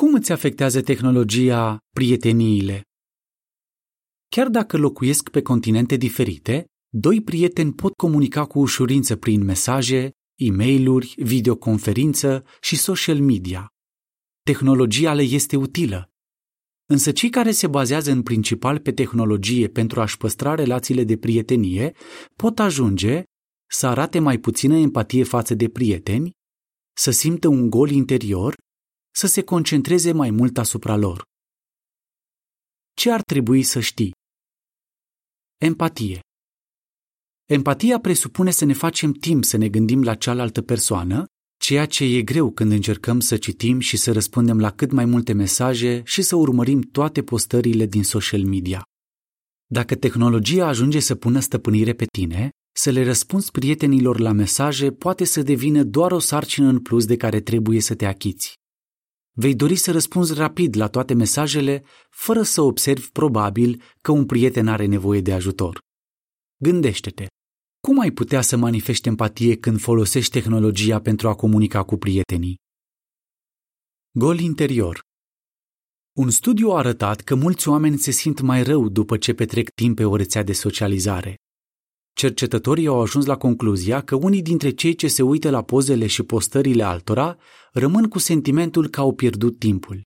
Cum îți afectează tehnologia prieteniile? Chiar dacă locuiesc pe continente diferite, doi prieteni pot comunica cu ușurință prin mesaje, e-mail-uri, videoconferință și social media. Tehnologia le este utilă. Însă cei care se bazează în principal pe tehnologie pentru a-și păstra relațiile de prietenie pot ajunge să arate mai puțină empatie față de prieteni, să simtă un gol interior, să se concentreze mai mult asupra lor. Ce ar trebui să știi? Empatie. Empatia presupune să ne facem timp să ne gândim la cealaltă persoană, ceea ce e greu când încercăm să citim și să răspundem la cât mai multe mesaje și să urmărim toate postările din social media. Dacă tehnologia ajunge să pună stăpânire pe tine, să le răspunzi prietenilor la mesaje poate să devină doar o sarcină în plus de care trebuie să te achiți. Vei dori să răspunzi rapid la toate mesajele, fără să observi probabil că un prieten are nevoie de ajutor. Gândește-te, cum ai putea să manifesti empatie când folosești tehnologia pentru a comunica cu prietenii? Gol interior Un studiu a arătat că mulți oameni se simt mai rău după ce petrec timp pe o rețea de socializare. Cercetătorii au ajuns la concluzia că unii dintre cei ce se uită la pozele și postările altora rămân cu sentimentul că au pierdut timpul.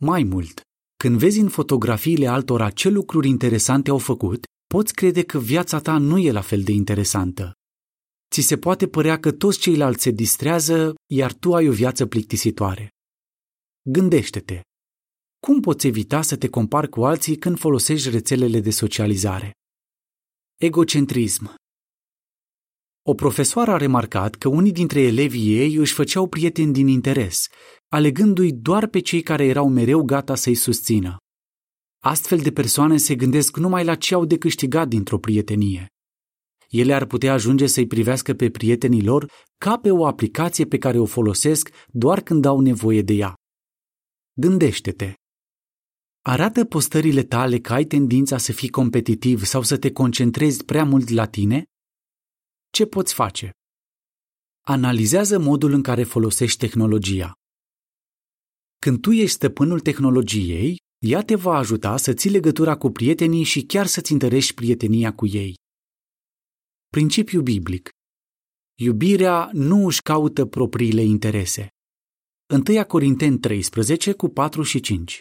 Mai mult, când vezi în fotografiile altora ce lucruri interesante au făcut, poți crede că viața ta nu e la fel de interesantă. Ți se poate părea că toți ceilalți se distrează, iar tu ai o viață plictisitoare. Gândește-te. Cum poți evita să te compari cu alții când folosești rețelele de socializare? Egocentrism O profesoară a remarcat că unii dintre elevii ei își făceau prieteni din interes, alegându-i doar pe cei care erau mereu gata să-i susțină. Astfel de persoane se gândesc numai la ce au de câștigat dintr-o prietenie. Ele ar putea ajunge să-i privească pe prietenii lor ca pe o aplicație pe care o folosesc doar când au nevoie de ea. Gândește-te! Arată postările tale că ai tendința să fii competitiv sau să te concentrezi prea mult la tine? Ce poți face? Analizează modul în care folosești tehnologia. Când tu ești stăpânul tehnologiei, ea te va ajuta să ții legătura cu prietenii și chiar să-ți întărești prietenia cu ei. Principiu biblic Iubirea nu își caută propriile interese. 1 Corinteni 13 cu 4 și 5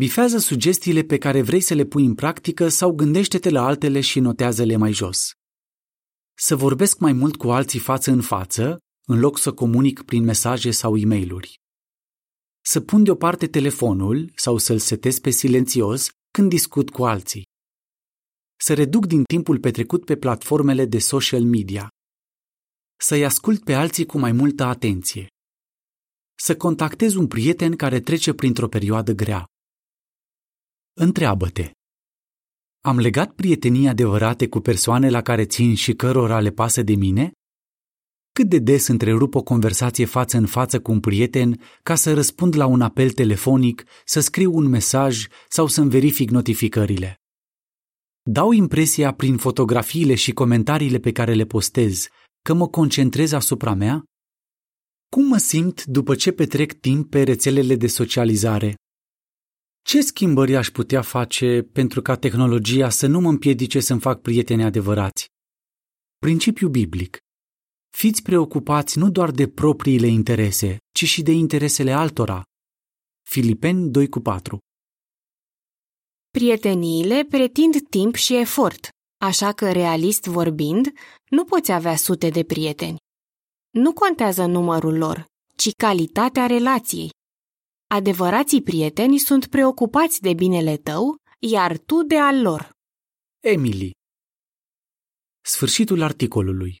Bifează sugestiile pe care vrei să le pui în practică sau gândește-te la altele și notează-le mai jos. Să vorbesc mai mult cu alții față în față, în loc să comunic prin mesaje sau e mail Să pun deoparte telefonul sau să-l setez pe silențios când discut cu alții. Să reduc din timpul petrecut pe platformele de social media. Să-i ascult pe alții cu mai multă atenție. Să contactez un prieten care trece printr-o perioadă grea. Întreabă-te. Am legat prietenii adevărate cu persoane la care țin și cărora le pasă de mine? Cât de des întrerup o conversație față în față cu un prieten ca să răspund la un apel telefonic, să scriu un mesaj sau să-mi verific notificările? Dau impresia prin fotografiile și comentariile pe care le postez că mă concentrez asupra mea? Cum mă simt după ce petrec timp pe rețelele de socializare? Ce schimbări aș putea face pentru ca tehnologia să nu mă împiedice să-mi fac prieteni adevărați? Principiu biblic. Fiți preocupați nu doar de propriile interese, ci și de interesele altora. Filipeni 2 cu 4 Prieteniile pretind timp și efort, așa că, realist vorbind, nu poți avea sute de prieteni. Nu contează numărul lor, ci calitatea relației. Adevărații prieteni sunt preocupați de binele tău, iar tu de al lor. Emily Sfârșitul articolului